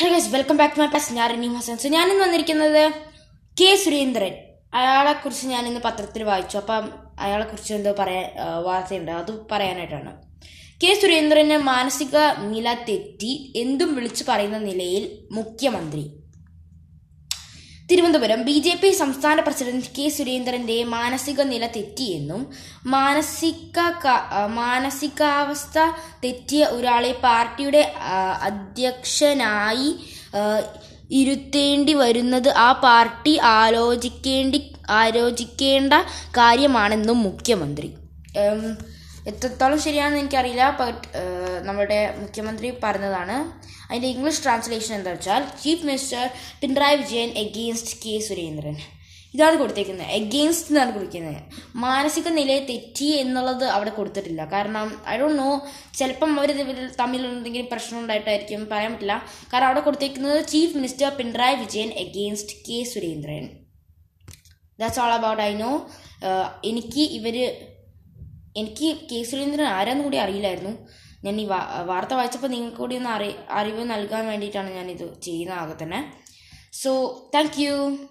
Hello guys welcome back to my pass ഞാൻ Rini Hasan. So ഞാനിന്ന് വന്നിരിക്കുന്നത് കെ സുരേന്ദ്രൻ. അയാളെക്കുറിച്ച് ഞാൻ ഇന്ന് പത്രത്തിൽ വായിച്ചു. അപ്പം അയാളെക്കുറിച്ച് എന്തോ പറയാൻ വാർത്തയുണ്ട്. അത് പറയാനായിട്ടാണ്. കെ സുരേന്ദ്രന് മാനസിക നില തെറ്റി എന്തും വിളിച്ചു പറയുന്ന നിലയിൽ മുഖ്യമന്ത്രി. തിരുവനന്തപുരം ബി ജെ പി സംസ്ഥാന പ്രസിഡന്റ് കെ സുരേന്ദ്രന്റെ മാനസിക നില തെറ്റിയെന്നും മാനസിക മാനസികാവസ്ഥ തെറ്റിയ ഒരാളെ പാർട്ടിയുടെ അധ്യക്ഷനായി ഇരുത്തേണ്ടി വരുന്നത് ആ പാർട്ടി ആലോചിക്കേണ്ടി ആലോചിക്കേണ്ട കാര്യമാണെന്നും മുഖ്യമന്ത്രി. എത്രത്തോളം ശരിയാണെന്ന് എനിക്കറിയില്ല ബട്ട് നമ്മുടെ മുഖ്യമന്ത്രി പറഞ്ഞതാണ്. അതിന്റെ ഇംഗ്ലീഷ് ട്രാൻസ്ലേഷൻ എന്താ വെച്ചാൽ chief minister Pinarayi Vijayan against K Surendran. ഇതാണ് കൊടുത്തേക്കുന്നത്. എഗെയിൻസ്റ്റ് എന്നാണ് കൊടുക്കുന്നത്. മാനസിക നിലയെ തെറ്റി എന്നുള്ളത് അവിടെ കൊടുത്തിട്ടില്ല. കാരണം ഐ ഡോണ്ട് നോ ചിലപ്പം അവർ തമ്മിൽ എന്തെങ്കിലും പ്രശ്നം ഉണ്ടായിട്ടായിരിക്കും പറയാൻ പറ്റില്ല. കാരണം അവിടെ കൊടുത്തേക്കുന്നത് chief minister Pinarayi Vijayan against K Surendran. That's all about I know എനിക്ക് ഇവർ എനിക്ക് കെ സുരേന്ദ്രൻ ആരാന്ന് കൂടി അറിയില്ലായിരുന്നു. ഞാൻ ഈ വാർത്ത വായിച്ചപ്പോൾ നിങ്ങൾക്ക് കൂടി ഒന്ന് അറി അറിവ് നൽകാൻ വേണ്ടിയിട്ടാണ് ഞാനിത് ഇത് ചെയ്യുന്ന ആകെ തന്നെ. So thank you